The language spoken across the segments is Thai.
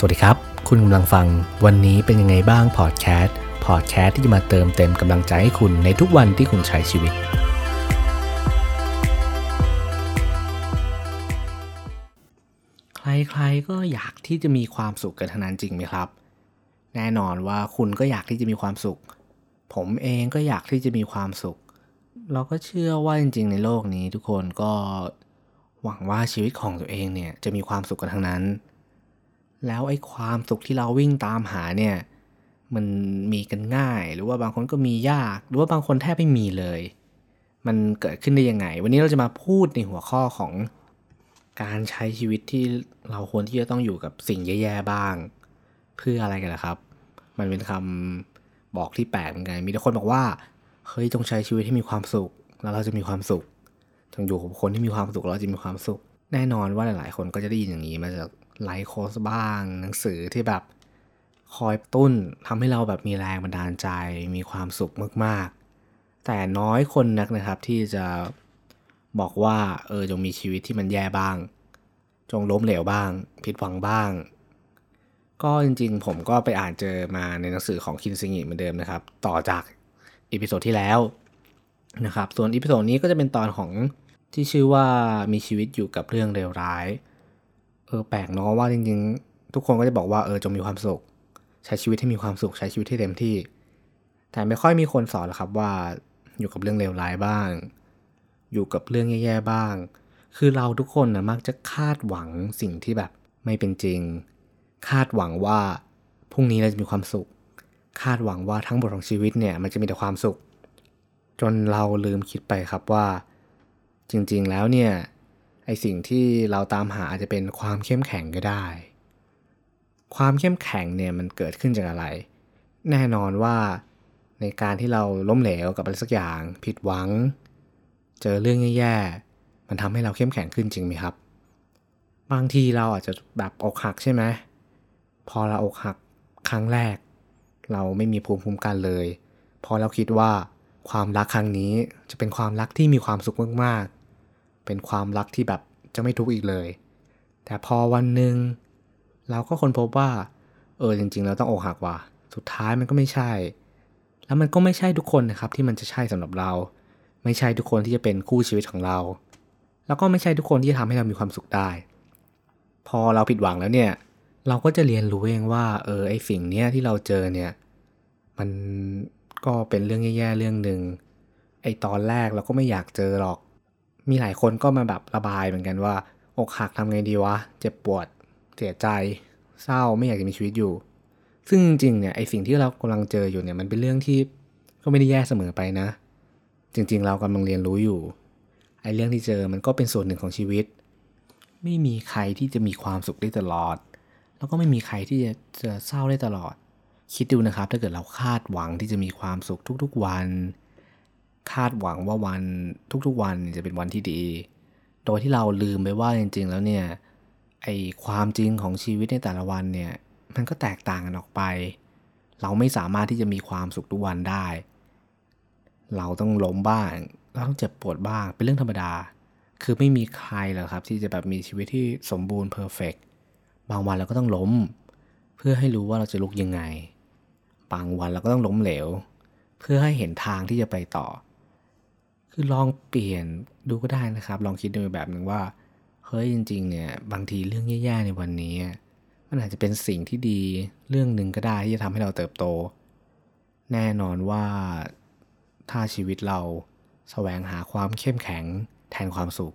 สวัสดีครับ คุณกำลังฟังวันนี้เป็นยังไงบ้างพอดแคสต์พอดแคสต์ที่จะมาเติมเต็มกำลังใจให้คุณในทุกวันที่คุณใช้ชีวิต ใครๆก็อยากที่จะมีความสุขกันทั้งนั้นจริงไหมครับ แน่นอนว่าคุณก็อยากที่จะมีความสุข ผมเองก็อยากที่จะมีความสุข เราก็เชื่อว่าจริง ๆ ในโลกนี้ทุกคนก็หวังว่าชีวิตของตัวเองเนี่ยจะมีความสุขกันทั้งนั้น แล้วไอ้ความสุขที่เราวิ่งตามหาเนี่ย มันมีกันง่าย หรือว่าบางคนก็มียาก หรือว่าบางคนแทบไม่มีเลย มันเกิดขึ้นได้ยังไง วันนี้เราจะมาพูดในหัวข้อของการใช้ชีวิตที่เราควรที่จะต้องอยู่กับสิ่งแย่ๆบ้าง เพื่ออะไรกันล่ะครับ มันเป็นคำบอกที่แปลกเหมือนกันมีแต่คนบอกว่าเฮ้ยจงใช้ชีวิตที่มีความสุข แล้วเราจะมีความสุขจงอยู่กับคนที่มีความสุขแล้วเราจะมีความสุข แน่นอนว่าหลาย ๆ คนก็จะได้ยินอย่างนี้มาจาก ไลฟ์โค้ชบ้าง หนังสือที่แบบคอยตุ้นทำให้เราแบบมีแรงบันดาลใจมีความสุขมากๆ แต่น้อยคนนักนะครับที่จะบอกว่าเออจงมีชีวิตที่มันแย่บ้าง จงล้มเหลวบ้าง ผิดหวังบ้าง ก็จริงๆ ผมก็ไปอ่านเจอมาในหนังสือของคินซิงิเหมือนเดิมนะครับ ต่อจากepisode ที่แล้วนะครับ ส่วน episode นี้ก็จะเป็นตอนของที่ชื่อว่ามีชีวิตอยู่กับเรื่องเลวร้าย เออแปลกเนาะว่าจริงๆ ทุกคนก็จะบอกว่าเออจงมีความสุข ใช้ชีวิตให้มีความสุขใช้ชีวิตที่เต็มที่ แต่ไม่ค่อยมีคนสอนหรอกครับว่าอยู่กับเรื่องเลวร้ายบ้าง อยู่กับเรื่องแย่ๆบ้าง คือเราทุกคนนะมักจะคาดหวังสิ่งที่แบบไม่เป็นจริง คาดหวังว่าพรุ่งนี้เราจะมีความสุข คาดหวังว่าทั้งหมดของชีวิตเนี่ยมันจะมีแต่ความสุข จนเราลืมคิดไปครับว่า จริงๆแล้วเนี่ย ไอสิ่งที่เราตามหาอาจจะเป็นความเข้มแข็งก็ได้ ความเข้มแข็งเนี่ยมันเกิดขึ้นจากอะไร แน่นอนว่าในการที่เราล้มเหลวกับอะไรสักอย่าง ผิดหวัง เจอเรื่องแย่ๆมันทำให้เราเข้มแข็งขึ้นจริงไหมครับ บางทีเราอาจจะแบบอกหักใช่ไหมพอเราอกหักครั้งแรก เราไม่มีภูมิคุ้มกันเลย พอเราคิดว่าความรักครั้งนี้จะเป็นความรักที่มีความสุขมากๆ เป็นความรักที่แบบจะไม่ทุกข์อีกเลย แต่พอวันหนึ่งเราก็ค้นพบว่า เออจริง ๆ เราต้องอกหักว่ะสุดท้ายมันก็ไม่ใช่ แล้วมันก็ไม่ใช่ทุกคนนะครับที่มันจะใช่สำหรับเรา ไม่ใช่ทุกคนที่จะเป็นคู่ชีวิตของเรา แล้วก็ไม่ใช่ทุกคนที่จะทำให้เรามีความสุขได้ พอเราผิดหวังแล้วเนี่ย เราก็จะเรียนรู้เองว่า เออไอสิ่งเนี้ยที่เราเจอเนี่ยมันก็เป็นเรื่องแย่ๆเรื่องหนึ่งไอตอนแรกเราก็ไม่อยากเจอหรอก มีหลายคนก็มาแบบระบายเหมือนกันว่าอกหักทำไงดีวะ เจ็บปวด เสียใจ เศร้าไม่อยากจะมีชีวิตอยู่ ซึ่งจริงๆเนี่ยไอสิ่งที่เรากำลังเจออยู่เนี่ยมันเป็นเรื่องที่ก็ไม่ได้แย่เสมอไปนะ จริง ๆ เรากำลังเรียนรู้อยู่ไอเรื่องที่เจอมันก็เป็นส่วนหนึ่งของชีวิต ไม่มีใครที่จะมีความสุขได้ตลอด แล้วก็ไม่มีใครที่จะจะเศร้าได้ตลอด คิดดูนะครับถ้าเกิดเราคาดหวังที่จะมีความสุขทุกๆวัน คาดหวังว่าวันทุกๆวันจะเป็นวันที่ดี โดยที่เราลืมไปว่าจริง ๆ แล้วเนี่ยไอความจริงของชีวิตในแต่ละวันเนี่ยมันก็แตกต่างกันออกไป เราไม่สามารถที่จะมีความสุขทุกวันได้ เราต้องล้มบ้าง เราต้องเจ็บปวดบ้าง เป็นเรื่องธรรมดา คือไม่มีใครหรอกครับ ที่จะแบบมีชีวิตที่สมบูรณ์เพอร์เฟกบางวันเราก็ต้องล้ม เพื่อให้รู้ว่าเราจะลุกยังไง บางวันเราก็ต้องล้มเหลว เพื่อให้เห็นทางที่จะไปต่อ คือลองเปลี่ยนดูก็ได้นะครับ ลองคิดดูแบบหนึ่งว่า เฮ้ยจริง ๆ เนี่ย บางทีเรื่องแย่ๆในวันนี้ มันอาจจะเป็นสิ่งที่ดีเรื่องหนึ่งก็ได้ที่จะทำให้เราเติบโต แน่นอนว่าถ้าชีวิตเราแสวงหาความเข้มแข็งแทนความสุข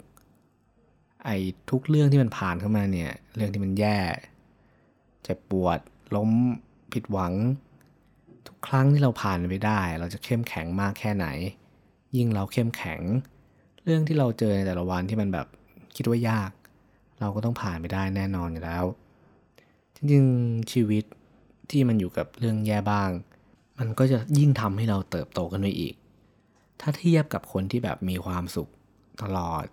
ไอ้ทุกเรื่องที่มันผ่านเข้ามาเนี่ย เรื่องที่มันแย่เจ็บปวด ล้มผิดหวัง ทุกครั้งที่เราผ่านไปได้ เราจะเข้มแข็งมากแค่ไหน ยิ่งเราเข้มแข็ง เรื่องที่เราเจอในแต่ละวันที่มันแบบคิดว่ายาก เราก็ต้องผ่านไปได้แน่นอนอยู่แล้ว จริงๆชีวิตที่มันอยู่กับเรื่องแย่บ้าง มันก็จะยิ่งทำให้เราเติบโตกันไปอีก ถ้าเทียบกับคนที่แบบมีความสุขตลอด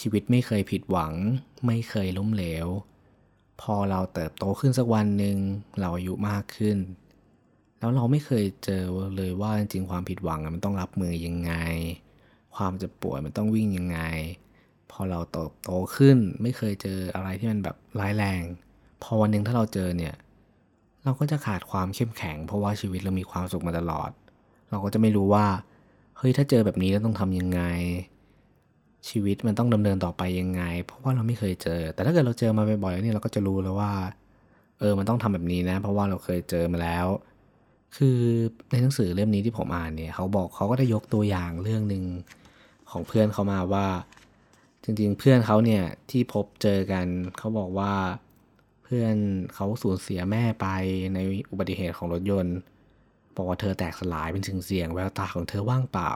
ชีวิตไม่เคยผิดหวัง ไม่เคยล้มเหลว พอเราเติบโตขึ้นสักวันหนึ่งเราอายุมากขึ้น แล้วเราไม่เคยเจอเลยว่าจริงความผิดหวังมันต้องรับมือยังไง ความจ็บป่วยมันต้องวิ่งยังไง พอเราเติบโตขึ้นไม่เคยเจออะไรที่มันแบบร้ายแรง พอวันหนึ่งถ้าเราเจอเนี่ย เราก็จะขาดความเข้มแข็ง เพราะว่าชีวิตเรามีความสุขมาตลอด เราก็จะไม่รู้ว่าเฮ้ยถ้าเจอแบบนี้แล้วต้องทำยังไง ชีวิตมันต้องดำเนินต่อไปยังไง เพราะว่าเราไม่เคยเจอ แต่ถ้าเกิดเราเจอมาบ่อยๆแล้วเนี่ยเราก็จะรู้แล้วว่า เออมันต้องทำแบบนี้นะ เพราะว่าเราเคยเจอมาแล้ว คือในหนังสือเล่มนี้ที่ผมอ่านเนี่ย เขาบอกเขาก็ได้ยกตัวอย่างเรื่องหนึ่งของเพื่อนเขามาว่า จริงๆ เพื่อนเขาเนี่ยที่พบเจอกันเขาบอกว่าเพื่อนเขาสูญเสียแม่ไปในอุบัติเหตุของรถยนต์บอกว่าเธอแตกสลายเป็นเสียงแววตาของเธอว่างเปล่า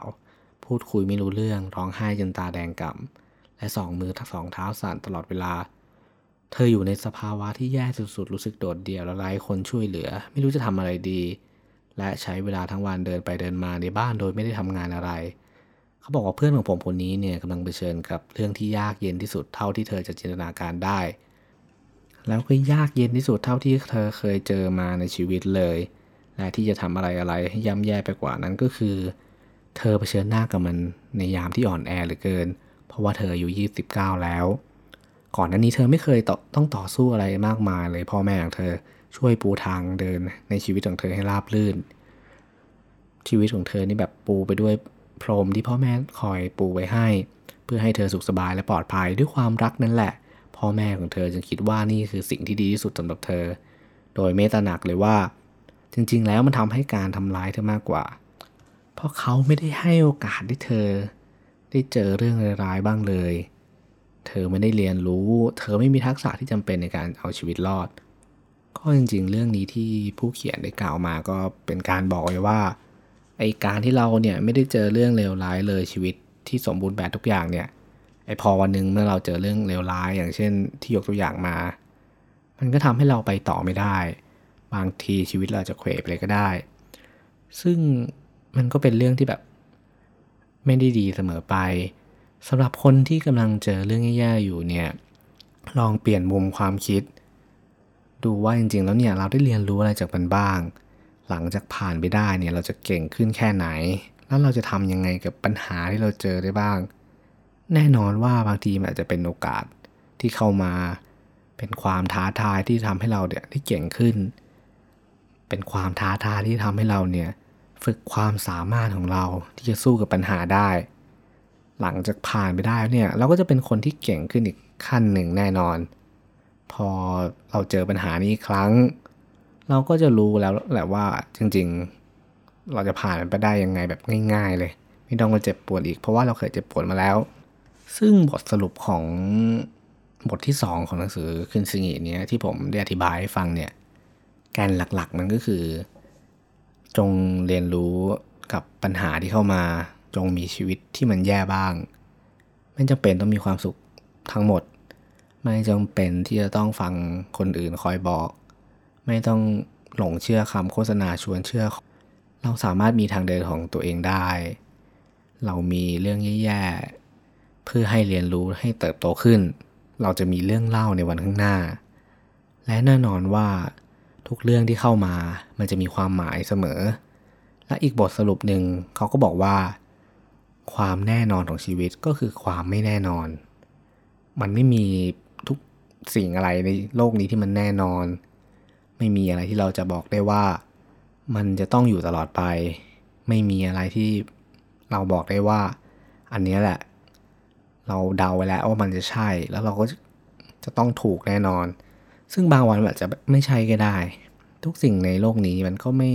พูดคุยไม่รู้เรื่องร้องไห้จนตาแดงก่ำและสองมือทั้งสองเท้าสั่นตลอดเวลา เธออยู่ในสภาวะที่แย่สุดๆ รู้สึกโดดเดี่ยวและไร้คนช่วยเหลือ ไม่รู้จะทำอะไรดี และใช้เวลาทั้งวันเดินไปเดินมาในบ้านโดยไม่ได้ทำงานอะไร เขาบอกว่าเพื่อนของผมคนนี้เนี่ยกำลังเผชิญกับเรื่องที่ยากเย็นที่สุดเท่าที่เธอจะจินตนาการได้ แล้วก็ยากเย็นที่สุดเท่าที่เธอเคยเจอมาในชีวิตเลย และที่จะทำอะไรอะไรให้ย่ำแย่ไปกว่านั้นก็คือ เธอเผชิญหน้ากับมันในยามที่อ่อนแอเหลือเกิน เพราะว่าเธออายุ29 แล้ว ก่อนหน้านี้เธอไม่เคยตต้องต่อสู้อะไรมากมายเลยพ่อแม่ของเธอ ช่วยปูทางเดินในชีวิตของเธอให้ราบรื่น ชีวิตของเธอนี่แบบปูไปด้วยพรมที่พ่อแม่คอยปูไว้ให้ เพื่อให้เธอสุขสบายและปลอดภัยด้วยความรักนั่นแหละ พ่อแม่ของเธอจึงคิดว่านี่คือสิ่งที่ดีที่สุดสำหรับเธอ โดยไม่ตระหนักเลยว่า จริง ๆ แล้วมันทำให้การทำร้ายเธอมากกว่า เพราะเขาไม่ได้ให้โอกาสให้เธอ ได้เจอเรื่องร้ายๆบ้างเลย เธอไม่ได้เรียนรู้ เธอไม่มีทักษะที่จำเป็นในการเอาชีวิตรอด ก็จริงๆ เรื่องนี้ที่ผู้เขียนได้กล่าวมาก็เป็นการบอกไว้ว่าไอการที่เราเนี่ยไม่ได้เจอเรื่องเลวร้ายเลยชีวิตที่สมบูรณ์แบบทุกอย่างเนี่ยไอพอวันหนึ่งเมื่อเราเจอเรื่องเลวร้าย อย่างเช่นที่ยกตัวอย่างมา มันก็ทำให้เราไปต่อไม่ได้ บางทีชีวิตเราจะเขวไปเลยก็ได้ ซึ่งมันก็เป็นเรื่องที่แบบ ไม่ได้ดีเสมอไปสำหรับคนที่กำลังเจอเรื่องแย่ๆอยู่เนี่ยลองเปลี่ยนมุมความคิด ดูว่าจริงๆ แล้วเนี่ยเราได้เรียนรู้อะไรจากมันบ้าง หลังจากผ่านไปได้เนี่ยเราจะเก่งขึ้นแค่ไหน แล้วเราจะทำยังไงกับปัญหาที่เราเจอได้บ้าง แน่นอนว่าบางทีมันอาจจะเป็นโอกาสที่เข้ามาเป็นความท้าทายที่ทำให้เราเนี่ยได้เก่งขึ้น เป็นความท้าทายที่ทำให้เราเนี่ยฝึกความสามารถของเราที่จะสู้กับปัญหาได้ หลังจากผ่านไปได้เนี่ยเราก็จะเป็นคนที่เก่งขึ้นอีกขั้นหนึ่งแน่นอน พอเราเจอปัญหานี้ครั้ง เราก็จะรู้แล้วแหละว่าจริง ๆ เราจะผ่านมันไปได้ยังไงแบบง่าย ๆ เลย ไม่ต้องมาเจ็บปวดอีก เพราะว่าเราเคยเจ็บปวดมาแล้ว ซึ่งบทสรุปของบทที่ 2 ของหนังสือคืนซิงิเนี้ยที่ผมได้อธิบายให้ฟังเนี่ยแกนหลักๆ มันก็คือ จงเรียนรู้กับปัญหาที่เข้ามา จงมีชีวิตที่มันแย่บ้าง ไม่จำเป็นต้องมีความสุขทั้งหมด ไม่จำเป็นที่จะต้องฟังคนอื่นคอยบอก ไม่ต้องหลงเชื่อคำโฆษณาชวนเชื่อ เราสามารถมีทางเดินของตัวเองได้ เรามีเรื่องแย่ๆ เพื่อให้เรียนรู้ให้เติบโตขึ้น เราจะมีเรื่องเล่าในวันข้างหน้า และแน่นอนว่าทุกเรื่องที่เข้ามามันจะมีความหมายเสมอ และอีกบทสรุปหนึ่งเขาก็บอกว่า ความแน่นอนของชีวิตก็คือความไม่แน่นอน มันไม่มี สิ่งอะไรในโลกนี้ที่มันแน่นอน ไม่มีอะไรที่เราจะบอกได้ว่า มันจะต้องอยู่ตลอดไป ไม่มีอะไรที่เราบอกได้ว่า อันนี้แหละ เราเดาไว้แล้วว่ามันจะใช่ แล้วเราก็จะต้องถูกแน่นอน ซึ่งบางวันอาจจะไม่ใช่ก็ได้ ทุกสิ่งในโลกนี้มันก็ไม่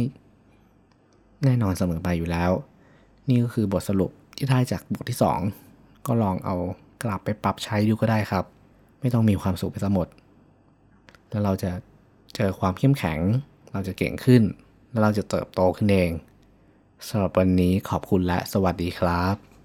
แน่นอนเสมอไปอยู่แล้ว นี่ก็คือบทสรุปที่ได้จากบทที่ 2 ก็ลองเอากลับไปปรับใช้ดูก็ได้ครับ ไม่ต้องมีความสุขไปซะหมด แล้วเราจะเจอความเข้มแข็ง เราจะเก่งขึ้น แล้วเราจะเติบโตขึ้นเองสำหรับวันนี้ขอบคุณและสวัสดีครับ